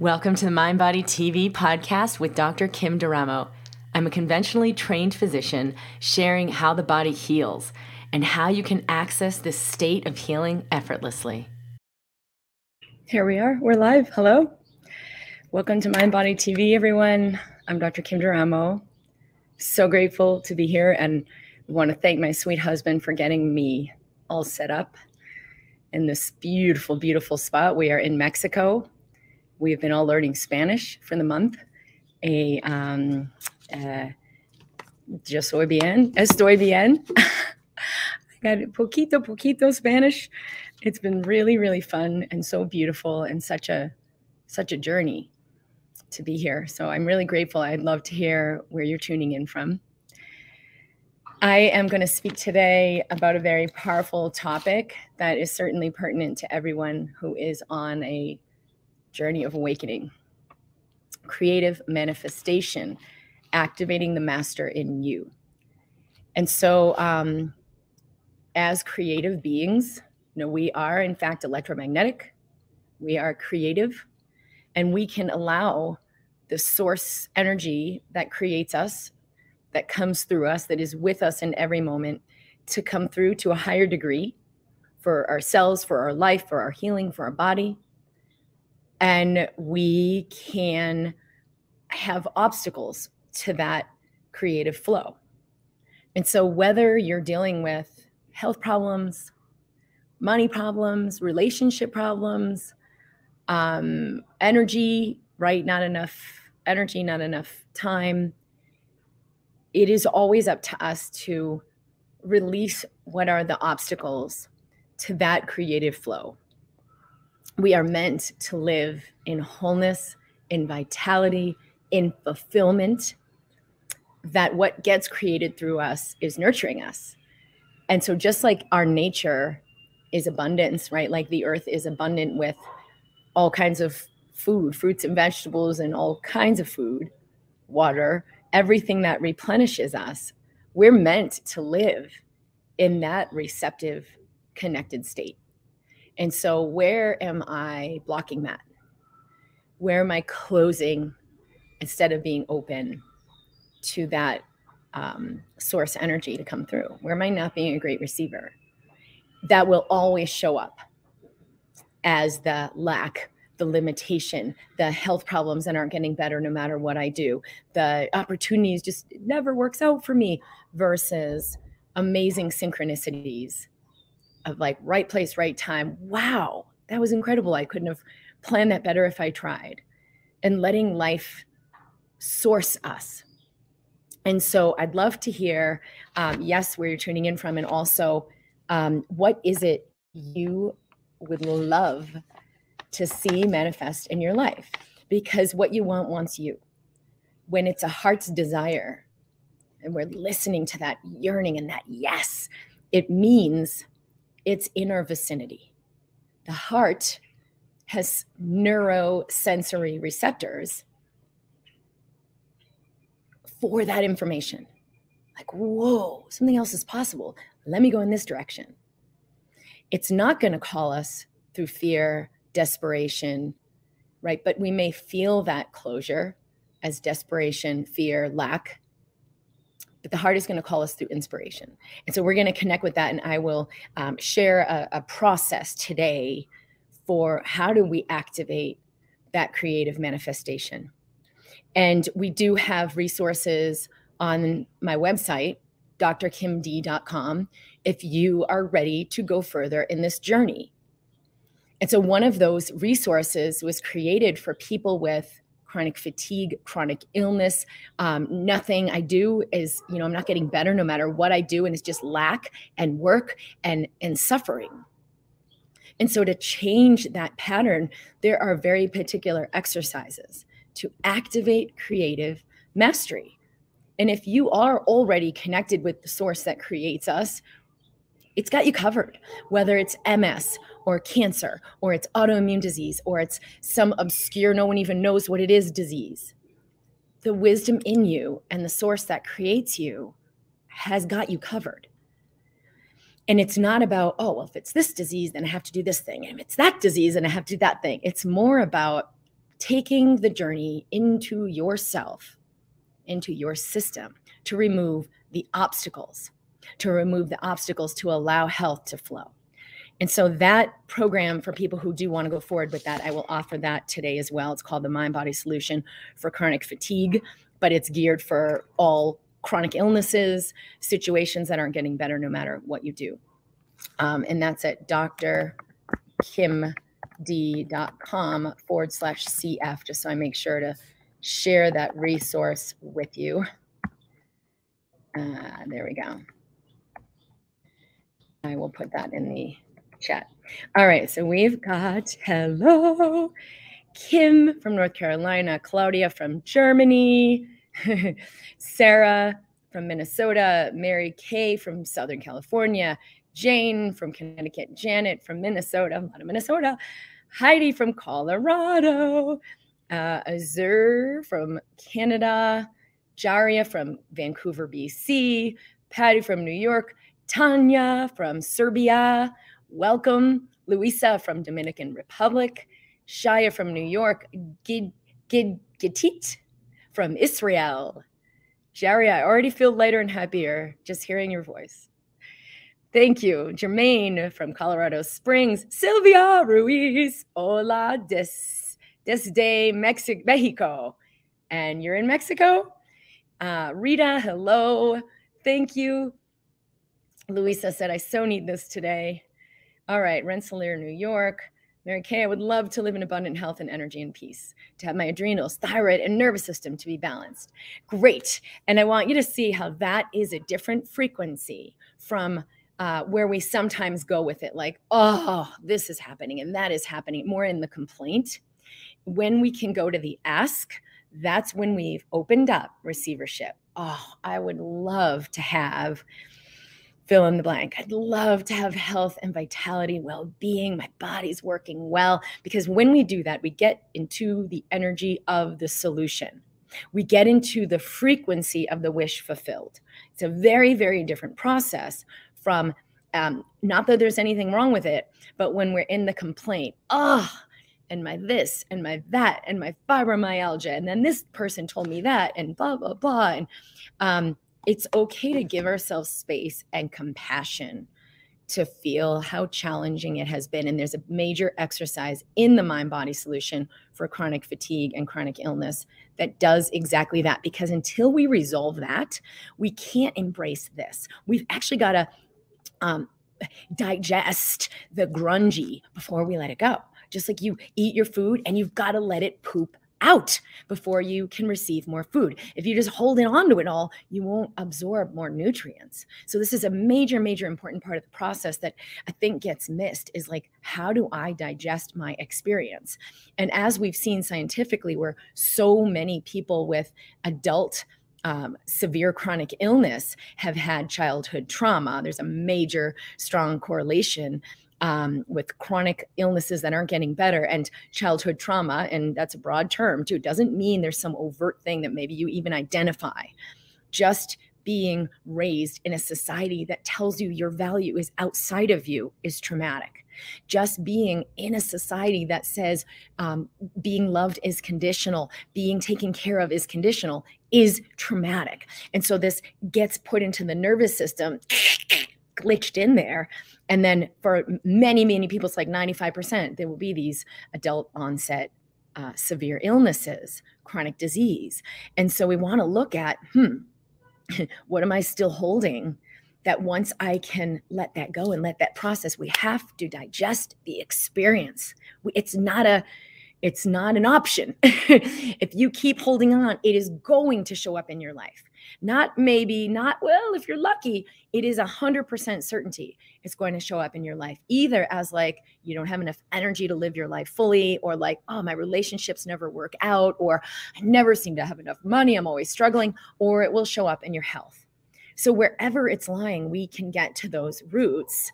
Welcome to the Mind Body TV podcast with Dr. Kim D'Eramo. I'm a conventionally trained physician sharing how the body heals and how you can access this state of healing effortlessly. Here we are. We're live. Hello. Welcome to Mind Body TV, everyone. I'm Dr. Kim D'Eramo. So grateful to be here and want to thank my sweet husband for getting me all set up in this beautiful, beautiful spot. We are in Mexico we have been all learning Spanish for the month. A um, uh, yo soy bien, estoy bien. I got poquito, poquito Spanish. It's been really, really fun and so beautiful and such a such a journey to be here. So I'm really grateful. I'd love to hear where you're tuning in from. I am going to speak today about a very powerful topic that is certainly pertinent to everyone who is on a journey of awakening, creative manifestation, activating the master in you. And so, um, as creative beings, you know, we are in fact electromagnetic, we are creative, and we can allow the source energy that creates us, that comes through us, that is with us in every moment, to come through to a higher degree for ourselves, for our life, for our healing, for our body, and we can have obstacles to that creative flow. And so, whether you're dealing with health problems, money problems, relationship problems, um, energy, right? Not enough energy, not enough time. It is always up to us to release what are the obstacles to that creative flow we are meant to live in wholeness, in vitality, in fulfillment. That what gets created through us is nurturing us. And so, just like our nature is abundance, right? Like the earth is abundant with all kinds of food, fruits and vegetables, and all kinds of food, water, everything that replenishes us. We're meant to live in that receptive, connected state. And so, where am I blocking that? Where am I closing instead of being open to that um, source energy to come through? Where am I not being a great receiver? That will always show up as the lack, the limitation, the health problems that aren't getting better no matter what I do, the opportunities just never works out for me versus amazing synchronicities of like right place, right time. Wow, that was incredible. I couldn't have planned that better if I tried. And letting life source us. And so I'd love to hear, um, yes, where you're tuning in from, and also um, what is it you would love to see manifest in your life? Because what you want wants you. When it's a heart's desire, and we're listening to that yearning and that yes, it means it's inner vicinity. The heart has neurosensory receptors for that information. Like, whoa, something else is possible. Let me go in this direction. It's not going to call us through fear, desperation, right? But we may feel that closure as desperation, fear, lack but the heart is going to call us through inspiration. And so we're going to connect with that. And I will um, share a, a process today for how do we activate that creative manifestation. And we do have resources on my website, drkimd.com, if you are ready to go further in this journey. And so one of those resources was created for people with chronic fatigue, chronic illness. Um, nothing I do is, you know, I'm not getting better no matter what I do. And it's just lack and work and, and suffering. And so to change that pattern, there are very particular exercises to activate creative mastery. And if you are already connected with the source that creates us, it's got you covered, whether it's MS or cancer or it's autoimmune disease or it's some obscure, no one even knows what it is disease. The wisdom in you and the source that creates you has got you covered. And it's not about, oh, well, if it's this disease, then I have to do this thing. And if it's that disease, then I have to do that thing. It's more about taking the journey into yourself, into your system to remove the obstacles, to remove the obstacles to allow health to flow. And so that program for people who do want to go forward with that, I will offer that today as well. It's called the Mind Body Solution for Chronic Fatigue, but it's geared for all chronic illnesses, situations that aren't getting better no matter what you do. Um, and that's at drkimd.com forward slash CF, just so I make sure to share that resource with you. Uh, there we go. I will put that in the chat. All right, so we've got hello, Kim from North Carolina, Claudia from Germany, Sarah from Minnesota, Mary Kay from Southern California, Jane from Connecticut, Janet from Minnesota, a lot of Minnesota, Heidi from Colorado, uh, Azur from Canada, Jaria from Vancouver, BC, Patty from New York, Tanya from Serbia, welcome, Luisa from Dominican Republic, Shaya from New York, Gid Gid Gitit from Israel. Jerry, I already feel lighter and happier just hearing your voice. Thank you. Jermaine from Colorado Springs. Sylvia Ruiz. Hola des, desde Mexico, Mexico. And you're in Mexico? Uh, Rita, hello. Thank you. Luisa said, I so need this today. All right. Rensselaer, New York. Mary Kay, I would love to live in abundant health and energy and peace, to have my adrenals, thyroid, and nervous system to be balanced. Great. And I want you to see how that is a different frequency from uh, where we sometimes go with it, like, oh, this is happening and that is happening, more in the complaint. When we can go to the ask, that's when we've opened up receivership. Oh, I would love to have fill in the blank. I'd love to have health and vitality, well being, my body's working well. Because when we do that, we get into the energy of the solution. We get into the frequency of the wish fulfilled. It's a very, very different process from um, not that there's anything wrong with it, but when we're in the complaint, oh, and my this and my that and my fibromyalgia, and then this person told me that, and blah blah blah, and um, it's okay to give ourselves space and compassion to feel how challenging it has been. And there's a major exercise in the mind body solution for chronic fatigue and chronic illness that does exactly that. Because until we resolve that, we can't embrace this. We've actually got to um, digest the grungy before we let it go. Just like you eat your food and you've got to let it poop out before you can receive more food. If you're just hold it on to it all, you won't absorb more nutrients. So this is a major, major important part of the process that I think gets missed is like, how do I digest my experience? And as we've seen scientifically, where so many people with adult um, severe chronic illness have had childhood trauma. There's a major, strong correlation um, with chronic illnesses that aren't getting better and childhood trauma, and that's a broad term too. Doesn't mean there's some overt thing that maybe you even identify. Just being raised in a society that tells you your value is outside of you is traumatic. Just being in a society that says um, being loved is conditional, being taken care of is conditional is traumatic. And so this gets put into the nervous system, glitched in there, and then for many, many people, it's like 95%, there will be these adult onset uh, severe illnesses, chronic disease. And so we want to look at, hmm, what am I still holding? That once I can let that go and let that process, we have to digest the experience. It's not a, it's not an option. if you keep holding on, it is going to show up in your life. Not maybe, not well, if you're lucky, it is a hundred percent certainty it's going to show up in your life, either as like you don't have enough energy to live your life fully, or like, oh, my relationships never work out, or I never seem to have enough money, I'm always struggling, or it will show up in your health. So wherever it's lying, we can get to those roots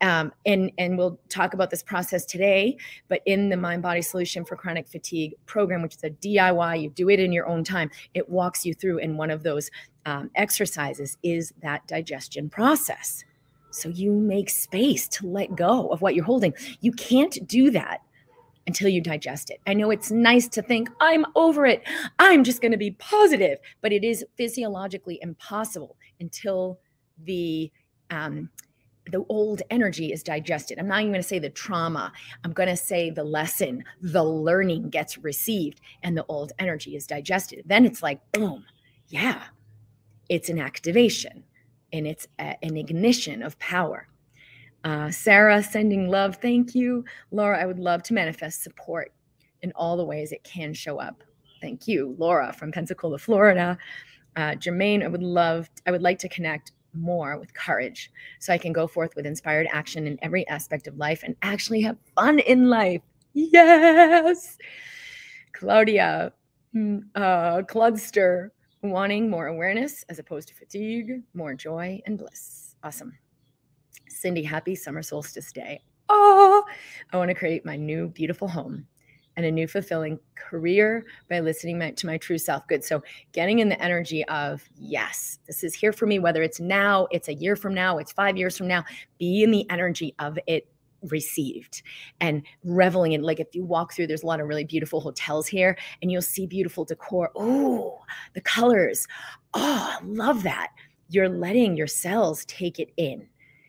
um, and and we'll talk about this process today. But in the Mind Body Solution for Chronic Fatigue program, which is a DIY, you do it in your own time. It walks you through, and one of those um, exercises is that digestion process. So you make space to let go of what you're holding. You can't do that until you digest it. I know it's nice to think, I'm over it. I'm just going to be positive, but it is physiologically impossible until the um, the old energy is digested. I'm not even going to say the trauma. I'm going to say the lesson, the learning gets received, and the old energy is digested. Then it's like, boom, yeah, it's an activation and it's a, an ignition of power. Uh, Sarah sending love. Thank you. Laura, I would love to manifest support in all the ways it can show up. Thank you. Laura from Pensacola, Florida. Uh, Jermaine, I would love, I would like to connect more with courage so I can go forth with inspired action in every aspect of life and actually have fun in life. Yes. Claudia, mm, uh, Cludster, wanting more awareness as opposed to fatigue, more joy and bliss. Awesome. Cindy, happy summer solstice day. Oh, I want to create my new beautiful home and a new fulfilling career by listening to my true self. Good. So, getting in the energy of, yes, this is here for me, whether it's now, it's a year from now, it's five years from now, be in the energy of it received and reveling in like if you walk through there's a lot of really beautiful hotels here and you'll see beautiful decor oh the colors oh i love that you're letting your cells take it in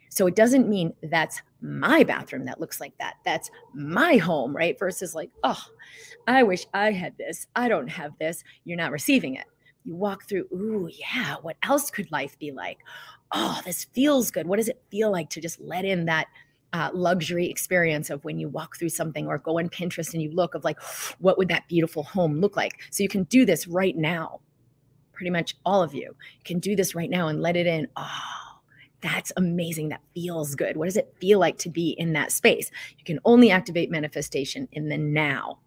so it doesn't mean that's my bathroom that looks like that. That's my home, right? Versus like, oh, I wish I had this. I don't have this. You're not receiving it. You walk through, ooh, yeah, what else could life be like? Oh, this feels good. What does it feel like to just let in that uh, luxury experience of when you walk through something or go on Pinterest and you look of like, what would that beautiful home look like? So you can do this right now. Pretty much all of you, can do this right now and let it in. Oh, that's amazing. That feels good. What does it feel like to be in that space? You can only activate manifestation in the now.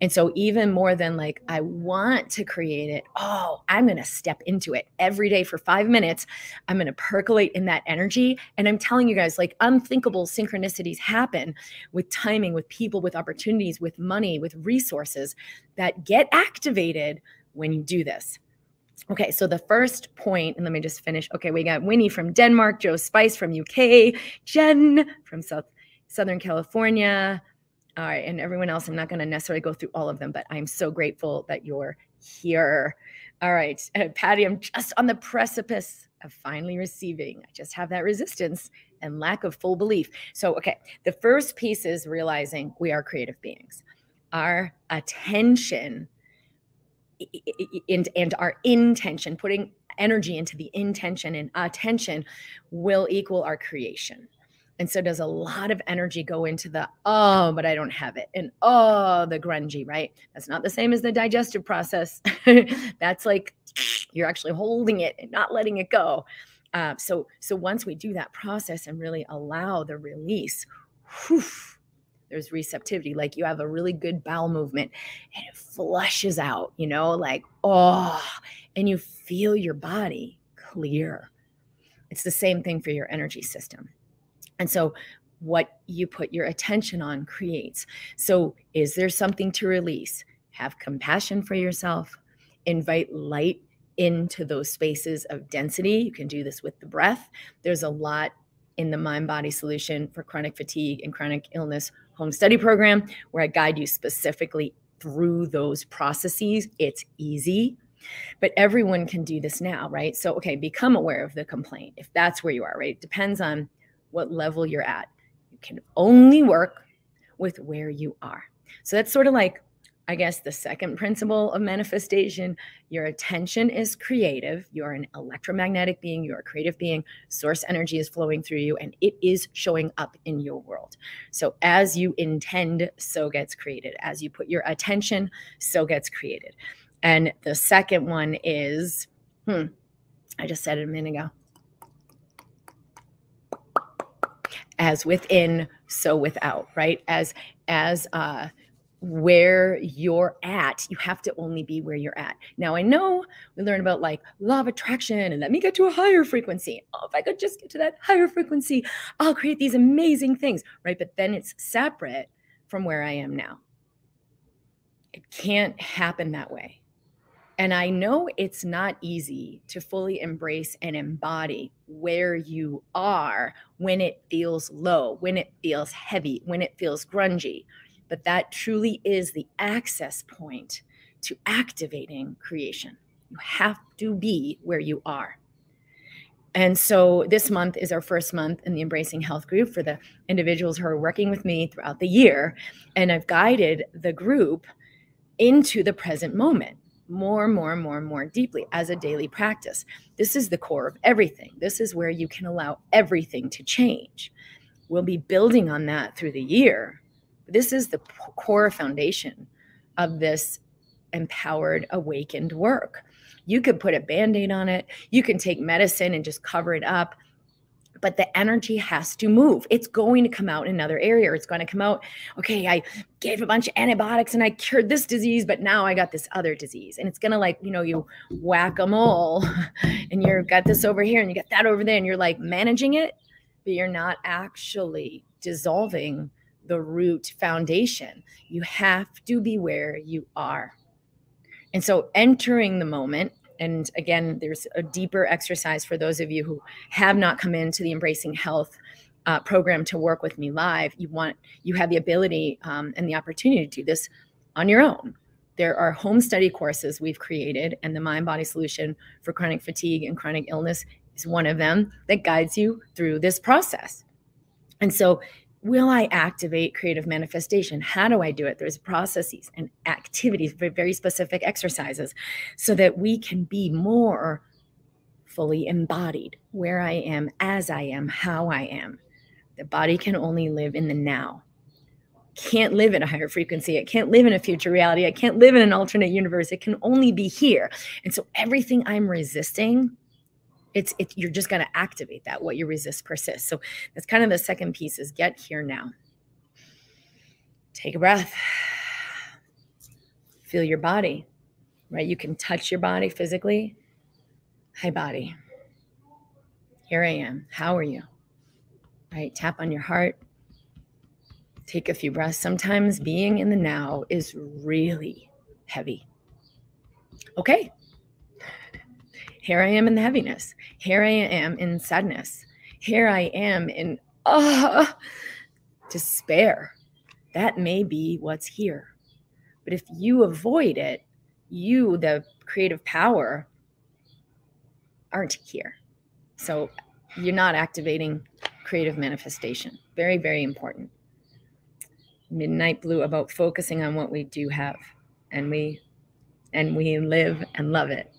And so, even more than like, I want to create it, oh, I'm going to step into it every day for five minutes. I'm going to percolate in that energy. And I'm telling you guys, like, unthinkable synchronicities happen with timing, with people, with opportunities, with money, with resources that get activated when you do this. Okay, so the first point, and let me just finish. Okay, we got Winnie from Denmark, Joe Spice from UK, Jen from South Southern California. All right, and everyone else. I'm not going to necessarily go through all of them, but I'm so grateful that you're here. All right, uh, Patty, I'm just on the precipice of finally receiving. I just have that resistance and lack of full belief. So, okay, the first piece is realizing we are creative beings. Our attention and, and our intention, putting energy into the intention and attention will equal our creation. And so does a lot of energy go into the, oh, but I don't have it. And oh, the grungy, right? That's not the same as the digestive process. That's like you're actually holding it and not letting it go. Uh, so, so once we do that process and really allow the release, whew, there's receptivity like you have a really good bowel movement and it flushes out you know like oh and you feel your body clear. It's the same thing for your energy system. And so what you put your attention on creates. So is there something to release? Have compassion for yourself. Invite light into those spaces of density. You can do this with the breath. There's a lot in the mind body solution for chronic fatigue and chronic illness home study program where I guide you specifically through those processes. It's easy, but everyone can do this now, right? So, okay, become aware of the complaint if that's where you are, right? It depends on what level you're at. You can only work with where you are. So, that's sort of like I guess the second principle of manifestation your attention is creative. You're an electromagnetic being, you're a creative being. Source energy is flowing through you and it is showing up in your world. So, as you intend, so gets created. As you put your attention, so gets created. And the second one is, hmm, I just said it a minute ago. As within, so without, right? As, as, uh, where you're at. You have to only be where you're at. Now, I know we learn about like law of attraction and let me get to a higher frequency. Oh, if I could just get to that higher frequency, I'll create these amazing things, right? But then it's separate from where I am now. It can't happen that way. And I know it's not easy to fully embrace and embody where you are when it feels low, when it feels heavy, when it feels grungy but that truly is the access point to activating creation. You have to be where you are. And so this month is our first month in the Embracing Health group for the individuals who are working with me throughout the year. And I've guided the group into the present moment more and more and more and more deeply as a daily practice. This is the core of everything. This is where you can allow everything to change. We'll be building on that through the year. This is the core foundation of this empowered, awakened work. You could put a band aid on it, you can take medicine and just cover it up but the energy has to move. It's going to come out in another area. It's going to come out, okay, I gave a bunch of antibiotics and I cured this disease, but now I got this other disease. And it's going to like, you know, you whack a mole and you've got this over here and you got that over there and you're like managing it, but you're not actually dissolving the root foundation. You have to be where you are. And so entering the moment and again, there's a deeper exercise for those of you who have not come into the Embracing Health uh, program to work with me live. You want you have the ability um, and the opportunity to do this on your own. There are home study courses we've created, and the Mind Body Solution for Chronic Fatigue and Chronic Illness is one of them that guides you through this process. And so will I activate creative manifestation? How do I do it? There's processes and activities, very specific exercises, so that we can be more fully embodied where I am, as I am, how I am. The body can only live in the now. Can't live in a higher frequency. It can't live in a future reality. It can't live in an alternate universe. It can only be here. And so everything I'm resisting it's it, you're just going to activate that what you resist persists. So that's kind of the second piece is get here now. Take a breath. Feel your body right? You can touch your body physically. Hi body. Here i am. How are you? Right? Tap on your heart. Take a few breaths. Sometimes being in the now is really heavy. Okay here I am in the heaviness. Here I am in sadness. Here I am in uh, despair. That may be what's here. But if you avoid it, you, the creative power, aren't here. So you're not activating creative manifestation. Very, very important. Midnight Blue about focusing on what we do have and we and we live and love it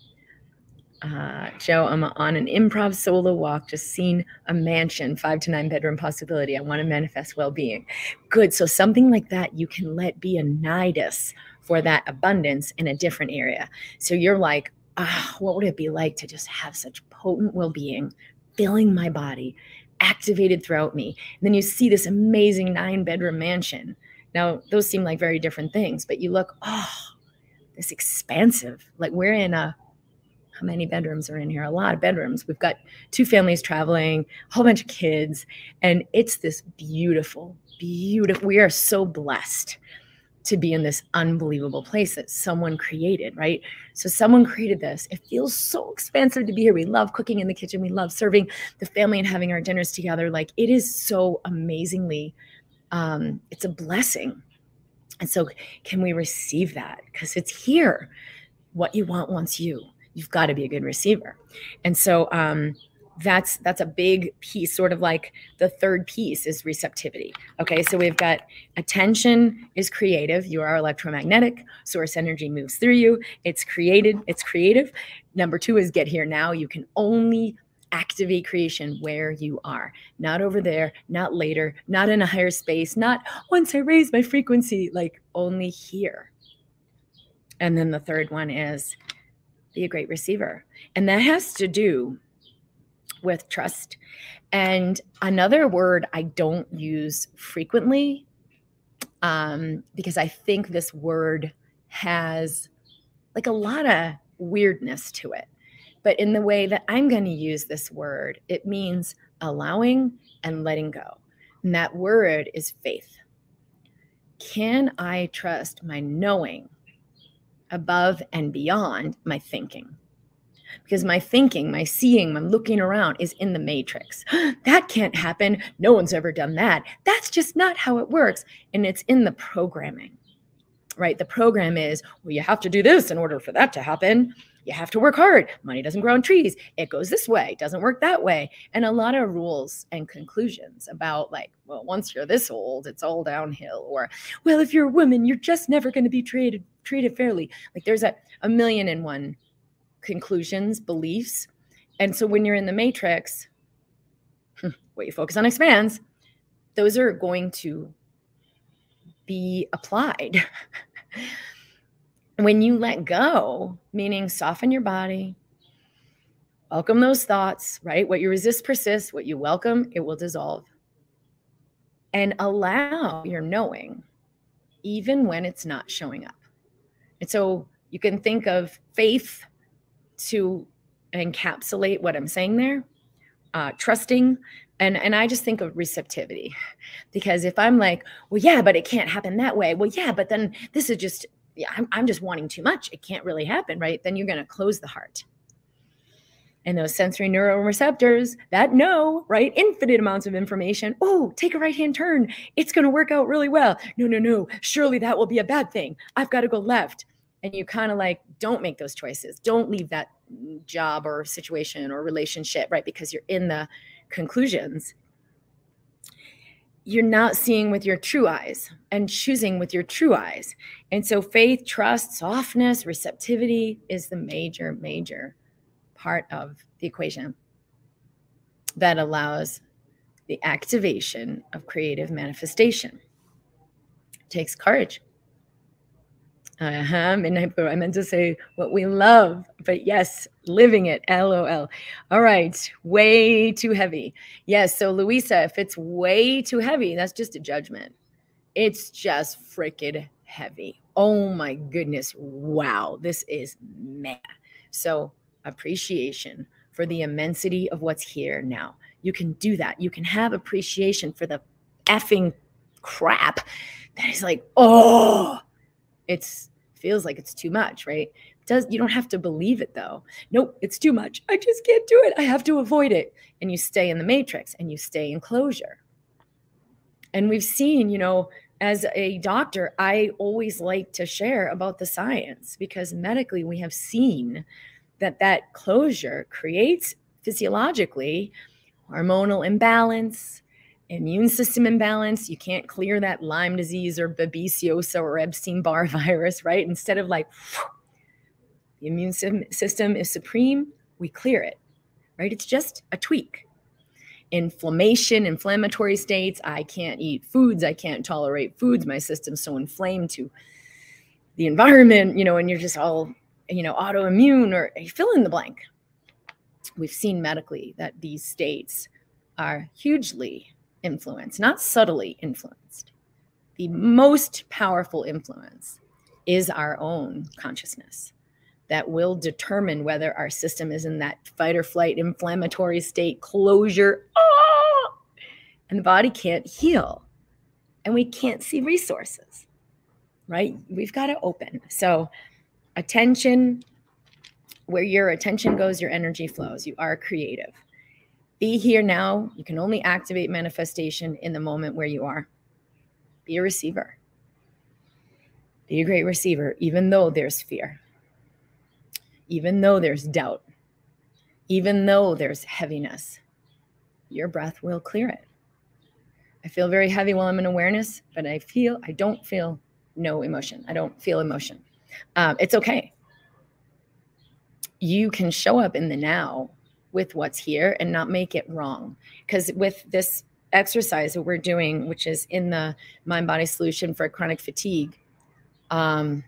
uh, Joe, I'm on an improv solo walk, just seen a mansion, five to nine bedroom possibility. I want to manifest well being. Good. So, something like that, you can let be a nidus for that abundance in a different area. So, you're like, ah, what would it be like to just have such potent well being filling my body, activated throughout me? And then you see this amazing nine bedroom mansion. Now, those seem like very different things, but you look, oh, this expansive, like we're in a how many bedrooms are in here? A lot of bedrooms. We've got two families traveling, a whole bunch of kids, and it's this beautiful, beautiful. We are so blessed to be in this unbelievable place that someone created, right? So someone created this. It feels so expansive to be here. We love cooking in the kitchen. We love serving the family and having our dinners together. Like it is so amazingly um it's a blessing. And so can we receive that because it's here. What you want wants you you've got to be a good receiver. And so um, that's that's a big piece, sort of like the third piece is receptivity. Okay, so we've got attention is creative. You are electromagnetic. Source energy moves through you. It's created. It's creative. Number two is get here now. You can only activate creation where you are, not over there, not later, not in a higher space, not once I raise my frequency, like only here. And then the third one is be a great receiver. And that has to do with trust. And another word I don't use frequently um, because I think this word has like a lot of weirdness to it. But in the way that I'm going to use this word, it means allowing and letting go. And that word is faith. Can I trust my knowing above and beyond my thinking. because my thinking, my seeing, my looking around is in the matrix. that can't happen. No one's ever done that. That's just not how it works. And it's in the programming, right? The program is, well, you have to do this in order for that to happen. You have to work hard. Money doesn't grow on trees. It goes this way, doesn't work that way. And a lot of rules and conclusions about, like, well, once you're this old, it's all downhill. Or, well, if you're a woman, you're just never going to be treated treated fairly. Like there's a, a million and one conclusions, beliefs. And so when you're in the matrix, hmm, what you focus on expands, those are going to be applied. when you let go, meaning soften your body, welcome those thoughts, right? What you resist persists, what you welcome, it will dissolve. And allow your knowing, even when it's not showing up. And so you can think of faith to encapsulate what I'm saying there, uh, trusting. And, and I just think of receptivity because if I'm like, well, yeah, but it can't happen that way. Well, yeah, but then this is just, yeah, I'm, I'm just wanting too much. It can't really happen, right? Then you're going to close the heart. And those sensory neuroreceptors that know, right? Infinite amounts of information. Oh, take a right hand turn. It's going to work out really well. No, no, no. Surely that will be a bad thing. I've got to go left and you kind of like don't make those choices don't leave that job or situation or relationship right because you're in the conclusions you're not seeing with your true eyes and choosing with your true eyes. And so faith trust softness receptivity is the major major part of the equation that allows the activation of creative manifestation. It takes courage uh-huh. Midnight Blue. I meant to say what we love, but yes, living it. LOL. All right. Way too heavy. Yes. So, Louisa, if it's way too heavy, that's just a judgment. It's just freaking heavy. Oh my goodness. Wow. This is mad. So, appreciation for the immensity of what's here now. You can do that. You can have appreciation for the effing crap that is like, oh, it's feels like it's too much, right? does you don't have to believe it though. Nope, it's too much. I just can't do it. I have to avoid it. And you stay in the matrix and you stay in closure. And we've seen, you know, as a doctor, I always like to share about the science because medically we have seen that that closure creates physiologically hormonal imbalance, immune system imbalance. You can't clear that Lyme disease or babesiosis or Epstein Barr virus, right? Instead of like, the immune system is supreme, we clear it, right? It's just a tweak. Inflammation, inflammatory states. I can't eat foods. I can't tolerate foods. My system's so inflamed to the environment, you know, and you're just all, you know, autoimmune or fill in the blank. We've seen medically that these states are hugely influenced, not subtly influenced. The most powerful influence is our own consciousness that will determine whether our system is in that fight or flight inflammatory state, closure, ah! and the body can't heal. And we can't see resources, right? We've got to open. So, attention, where your attention goes, your energy flows. You are creative. Be here now. You can only activate manifestation in the moment where you are. Be a receiver. Be a great receiver, even though there's fear, even though there's doubt, even though there's heaviness. Your breath will clear it. I feel very heavy while I'm in awareness, but I feel, I don't feel no emotion. I don't feel emotion. Um, it's okay. You can show up in the now with what's here and not make it wrong. Because with this exercise that we're doing, which is in the mind body solution for chronic fatigue, um,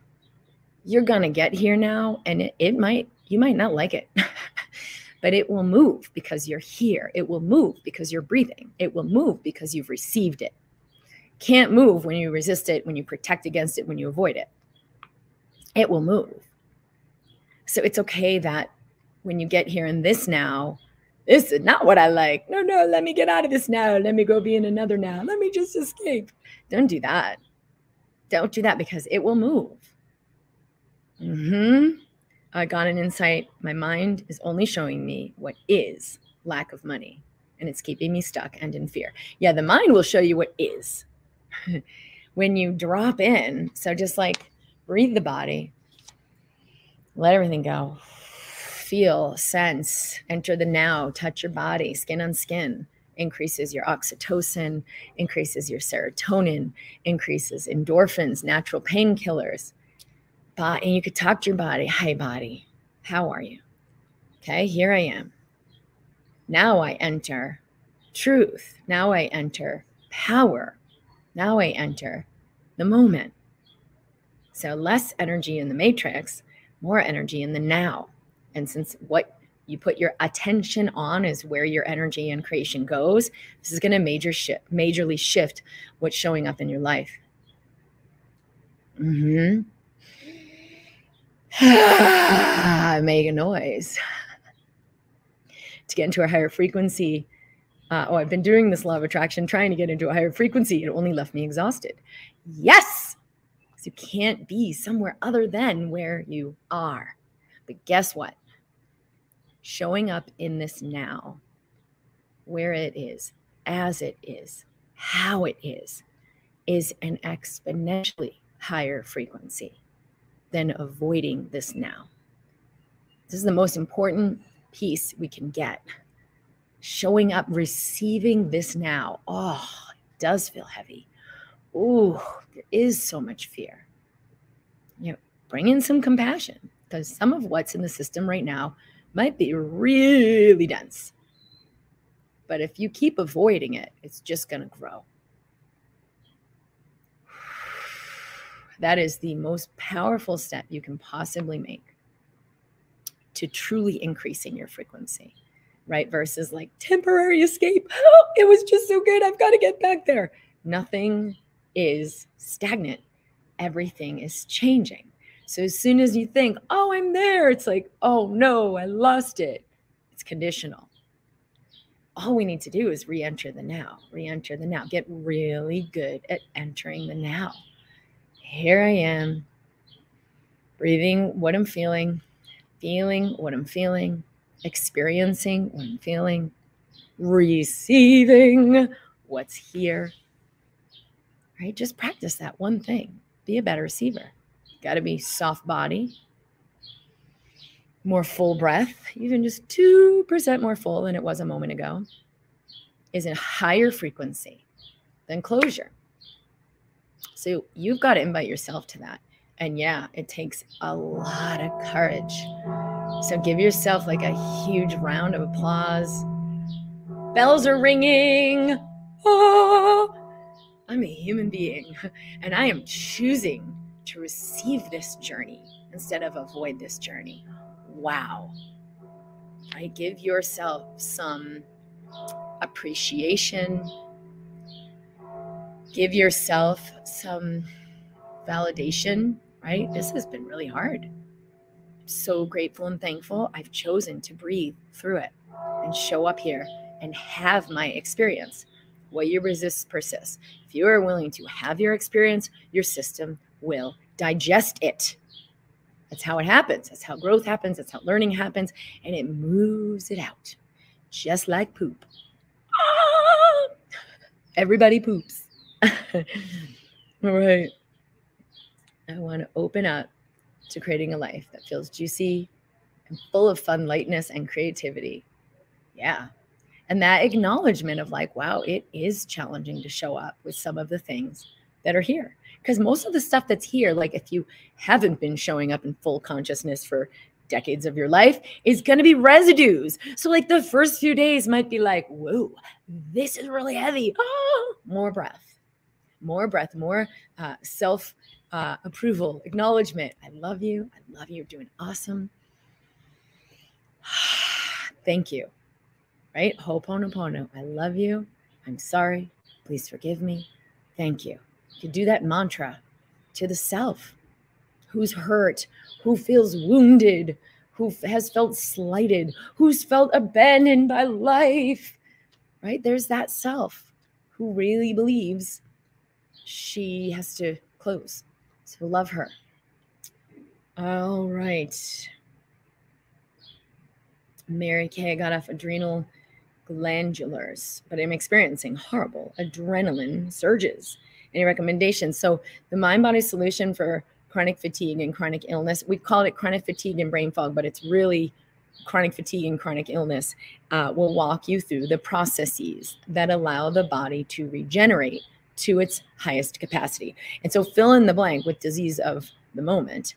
you're going to get here now and it, it might, you might not like it, but it will move because you're here. It will move because you're breathing. It will move because you've received it. Can't move when you resist it, when you protect against it, when you avoid it. It will move. So it's okay that when you get here in this now, this is not what I like. No, no, let me get out of this now. Let me go be in another now. Let me just escape. Don't do that. Don't do that because it will move. Mm-hmm. I got an insight. My mind is only showing me what is lack of money, and it's keeping me stuck and in fear. Yeah, the mind will show you what is. when you drop in, so just like breathe the body, let everything go, feel, sense, enter the now, touch your body, skin on skin increases your oxytocin, increases your serotonin, increases endorphins, natural painkillers. And you could talk to your body, "Hi body, how are you?" Okay, here I am. Now I enter truth. Now I enter power. Now I enter the moment. So less energy in the matrix, more energy in the now. And since what you put your attention on is where your energy and creation goes, this is going to major shift, majorly shift what's showing up in your life. Mm-hmm. Make a noise to get into a higher frequency. Uh, oh, I've been doing this law of attraction, trying to get into a higher frequency. It only left me exhausted. Yes, because you can't be somewhere other than where you are. But guess what? Showing up in this now, where it is, as it is, how it is, is an exponentially higher frequency than avoiding this now. This is the most important piece we can get. Showing up, receiving this now. Oh, it does feel heavy. Oh, there is so much fear. You know, bring in some compassion because some of what's in the system right now might be really dense. But if you keep avoiding it, it's just going to grow. That is the most powerful step you can possibly make to truly increasing your frequency, right? Versus like temporary escape. Oh, it was just so good. I've got to get back there. Nothing is stagnant, everything is changing. So as soon as you think, oh, I'm there, it's like, oh no, I lost it. It's conditional. All we need to do is re enter the now, re enter the now, get really good at entering the now. Here I am, breathing what I'm feeling, feeling what I'm feeling, experiencing what I'm feeling, receiving what's here. Right? Just practice that one thing. Be a better receiver. Got to be soft body, more full breath, even just 2% more full than it was a moment ago, is a higher frequency than closure. So you've got to invite yourself to that. And yeah, it takes a lot of courage. So give yourself like a huge round of applause. Bells are ringing. Oh, I'm a human being and I am choosing to receive this journey instead of avoid this journey. Wow. I give yourself some appreciation. Give yourself some validation, right? This has been really hard. I'm so grateful and thankful. I've chosen to breathe through it and show up here and have my experience. What you resist persists. If you are willing to have your experience, your system will digest it. That's how it happens. That's how growth happens. That's how learning happens. And it moves it out, just like poop. Everybody poops. All right. I want to open up to creating a life that feels juicy and full of fun, lightness, and creativity. Yeah. And that acknowledgement of like, wow, it is challenging to show up with some of the things that are here because most of the stuff that's here like if you haven't been showing up in full consciousness for decades of your life is going to be residues. So like the first few days might be like whoa this is really heavy. Oh, more breath. More breath more uh, self uh, approval acknowledgement. I love you. I love you. You're doing awesome. Thank you. Right? Ho'oponopono. I love you. I'm sorry. Please forgive me. Thank you to do that mantra to the self who's hurt, who feels wounded, who has felt slighted, who's felt abandoned by life, right? There's that self who really believes she has to close. So love her. All right. Mary Kay got off adrenal glandulars, but I'm experiencing horrible adrenaline surges. Any recommendations? So, the mind body solution for chronic fatigue and chronic illness, we call it chronic fatigue and brain fog, but it's really chronic fatigue and chronic illness. Uh, will walk you through the processes that allow the body to regenerate to its highest capacity. And so, fill in the blank with disease of the moment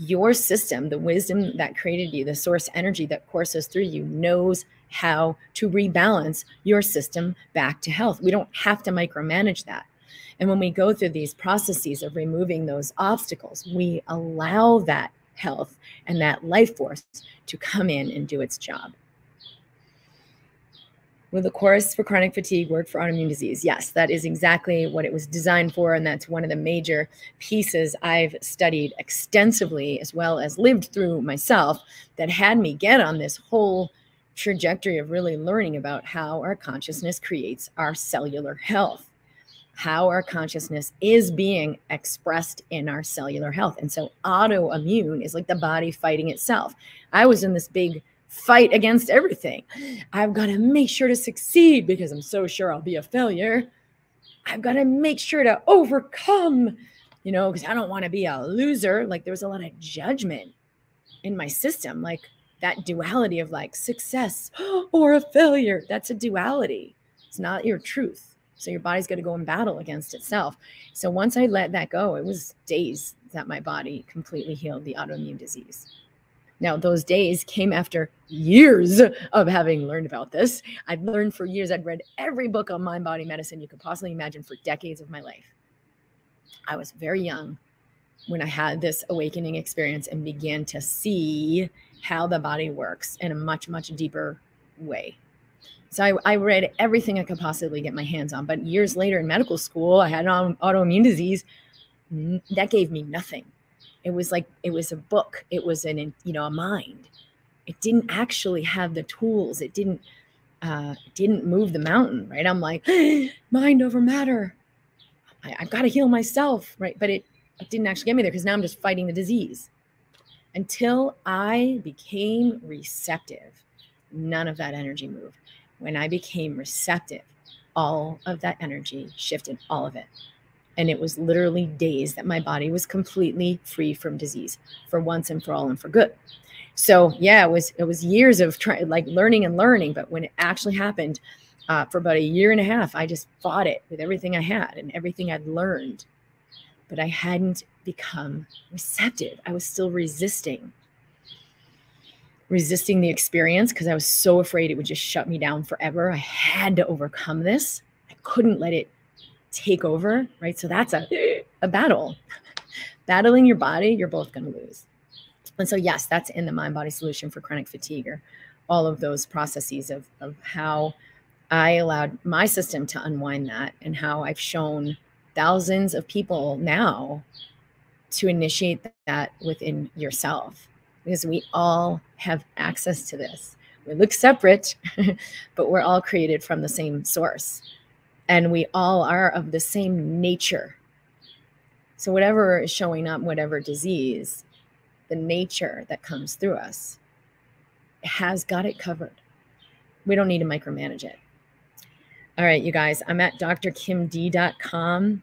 your system, the wisdom that created you, the source energy that courses through you, knows how to rebalance your system back to health. We don't have to micromanage that. And when we go through these processes of removing those obstacles, we allow that health and that life force to come in and do its job. Will the course for chronic fatigue work for autoimmune disease? Yes, that is exactly what it was designed for. And that's one of the major pieces I've studied extensively, as well as lived through myself, that had me get on this whole trajectory of really learning about how our consciousness creates our cellular health, how our consciousness is being expressed in our cellular health. And so, autoimmune is like the body fighting itself. I was in this big fight against everything. I've got to make sure to succeed because I'm so sure I'll be a failure. I've got to make sure to overcome, you know, because I don't want to be a loser. Like there was a lot of judgment in my system, like that duality of like success or a failure. That's a duality. It's not your truth. So your body's got to go in battle against itself. So once I let that go, it was days that my body completely healed the autoimmune disease. Now, those days came after years of having learned about this. I'd learned for years, I'd read every book on mind body medicine you could possibly imagine for decades of my life. I was very young when I had this awakening experience and began to see how the body works in a much, much deeper way. So I, I, read everything I could possibly get my hands on. But years later in medical school, I had an autoimmune disease. That gave me nothing. It was like it was a book. It was an you know a mind. It didn't actually have the tools. It didn't uh didn't move the mountain right? I'm like mind over matter. I, i've got to heal myself right? But it it didn't actually get me there because now i'm just fighting the disease. Until i became receptive none of that energy moved when i became receptive all of that energy shifted all of it. And it was literally days that my body was completely free from disease for once and for all and for good. So yeah it was it was years of trying like learning and learning but when it actually happened uh, for about a year and a half i just fought it with everything i had and everything i'd learned. But i hadn't become receptive. I was still resisting resisting the experience because i was so afraid it would just shut me down forever i had to overcome this i couldn't let it take over, right? So that's a, a battle. Battling your body, you're both going to lose. And so, yes, that's in the mind body solution for chronic fatigue or all of those processes of, of how I allowed my system to unwind that and how I've shown thousands of people now to initiate that within yourself because we all have access to this. We look separate, but we're all created from the same source and we all are of the same nature. So, whatever is showing up, whatever disease, the nature that comes through us has got it covered. We don't need to micromanage it. All right, you guys, I'm at drkimd.com.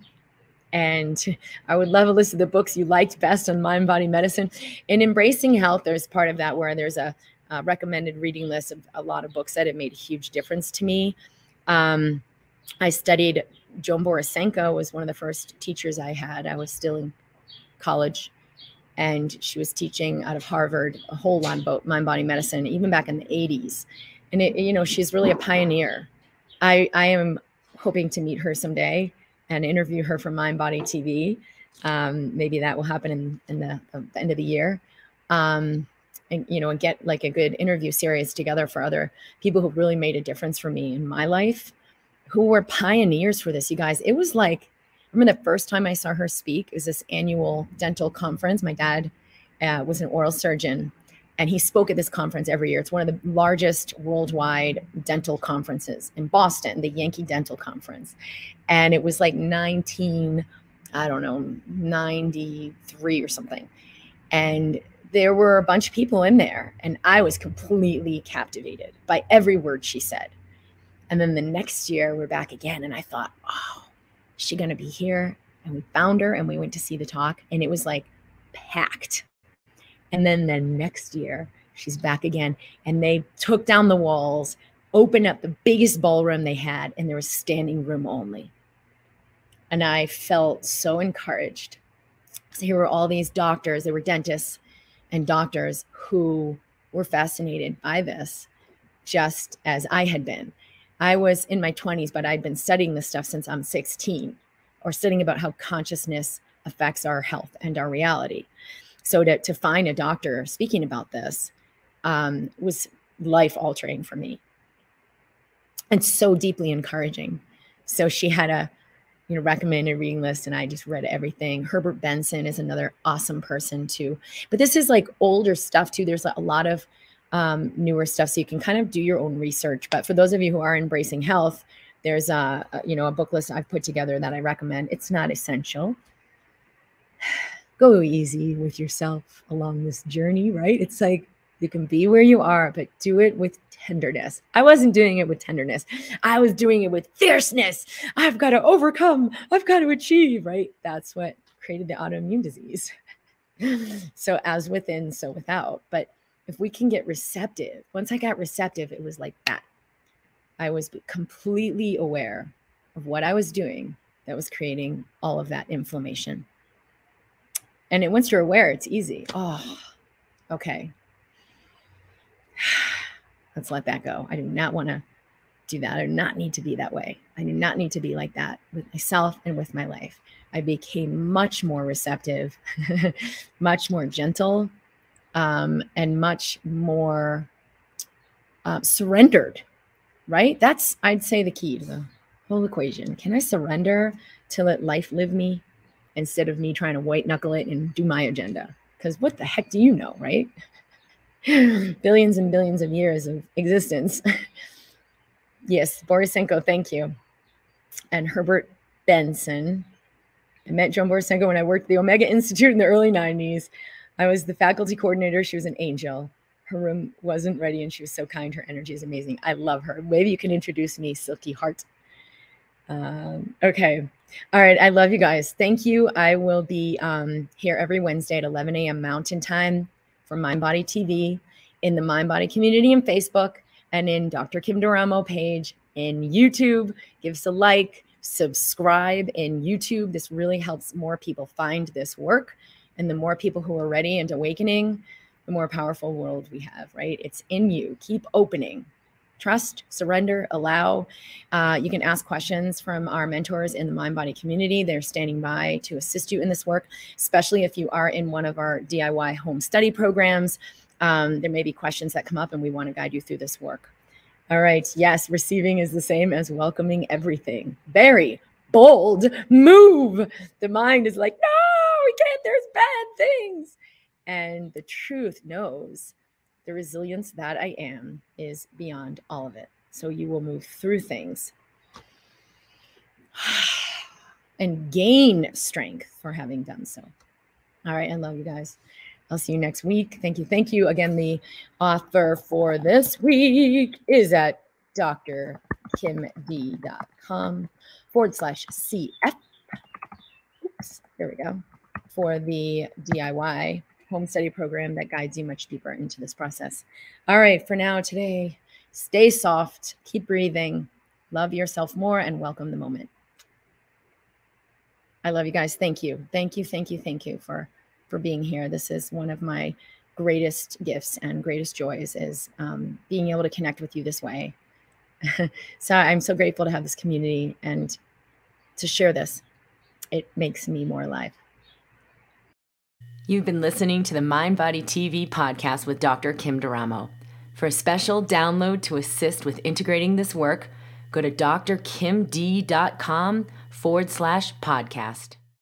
And I would love a list of the books you liked best on mind body medicine. In Embracing Health, there's part of that where there's a, a recommended reading list of a lot of books that have made a huge difference to me. Um, I studied Joan Borysenko was one of the first teachers I had. I was still in college and she was teaching out of Harvard a whole lot about mind body medicine, even back in the 80s. And it, you know, she's really a pioneer. I, I am hoping to meet her someday and interview her for Mind Body TV. Um, maybe that will happen in, in the, uh, the end of the year. Um, and you know, and get like a good interview series together for other people who really made a difference for me in my life who were pioneers for this, you guys. It was like, I remember the first time I saw her speak, it was this annual dental conference. My dad uh, was an oral surgeon and he spoke at this conference every year. It's one of the largest worldwide dental conferences in Boston, the Yankee Dental Conference. And it was like 19, I don't know, 93 or something. And there were a bunch of people in there, and I was completely captivated by every word she said. And then the next year, we're back again, and I thought, oh, is she going to be here? And we found her, and we went to see the talk, and it was like packed. And then the next year, she's back again, and they took down the walls, opened up the biggest ballroom they had, and there was standing room only. And I felt so encouraged. So here were all these doctors, there were dentists and doctors who were fascinated by this, just as I had been. I was in my 20s, but I'd been studying this stuff since I'm 16 or studying about how consciousness affects our health and our reality. So to, to find a doctor speaking about this um, was life altering for me. And so deeply encouraging. So she had a you know recommended reading list and i just read everything. Herbert benson is another awesome person too. But this is like older stuff too. There's a lot of um, newer stuff. So you can kind of do your own research. But for those of you who are embracing health there's a, a you know a book list i've put together that i recommend. It's not essential go easy with yourself along this journey right it's like you can be where you are, but do it with tenderness. I wasn't doing it with tenderness. I was doing it with fierceness. I've got to overcome. I've got to achieve, right? That's what created the autoimmune disease. so, as within, so without. But if we can get receptive, once I got receptive, it was like that. I was completely aware of what I was doing that was creating all of that inflammation. And it, once you're aware, it's easy. Oh, okay. Let's let that go. I do not want to do that. I do not need to be that way. I do not need to be like that with myself and with my life. I became much more receptive, much more gentle, um, and much more uh, surrendered, right? That's, I'd say, the key to the whole equation. Can I surrender to let life live me instead of me trying to white knuckle it and do my agenda? Because what the heck do you know, right? billions and billions of years of existence. yes, Borysenko, thank you. And Herbert Benson. I met Joan Borysenko when I worked at the Omega Institute in the early 90s. I was the faculty coordinator. She was an angel. Her room wasn't ready and she was so kind. Her energy is amazing. I love her. Maybe you can introduce me, Silky Heart. Um, okay. All right. I love you guys. Thank you. I will be um, here every Wednesday at 11 a.m. Mountain Time for Mind Body TV in the Mind Body community in Facebook and in Dr. Kim Duramo page in YouTube. Give us a like, subscribe in YouTube. This really helps more people find this work. And the more people who are ready and awakening, the more powerful world we have, right? It's in you. Keep opening. Trust, surrender, allow. Uh, you can ask questions from our mentors in the Mind Body community. They're standing by to assist you in this work, especially if you are in one of our DIY home study programs. Um, there may be questions that come up, and we want to guide you through this work. All right. Yes, receiving is the same as welcoming everything. Very bold move. The mind is like, no, we can't. There's bad things. And the truth knows the resilience that I am is beyond all of it. So you will move through things and gain strength for having done so. All right. I love you guys. I'll see you next week. Thank you. Thank you. Again, the author for this week is at drkimd.com forward slash CF. Oops, there we go. For the DIY home study program that guides you much deeper into this process. All right, for now, today, stay soft, keep breathing, love yourself more, and welcome the moment. I love you guys. Thank you. Thank you. Thank you. Thank you for for being here. This is one of my greatest gifts and greatest joys is um, being able to connect with you this way. so I'm so grateful to have this community and to share this. It makes me more alive. You've been listening to the Mind Body TV podcast with Dr. Kim Duramo. For a special download to assist with integrating this work, go to drkimd.com forward slash podcast.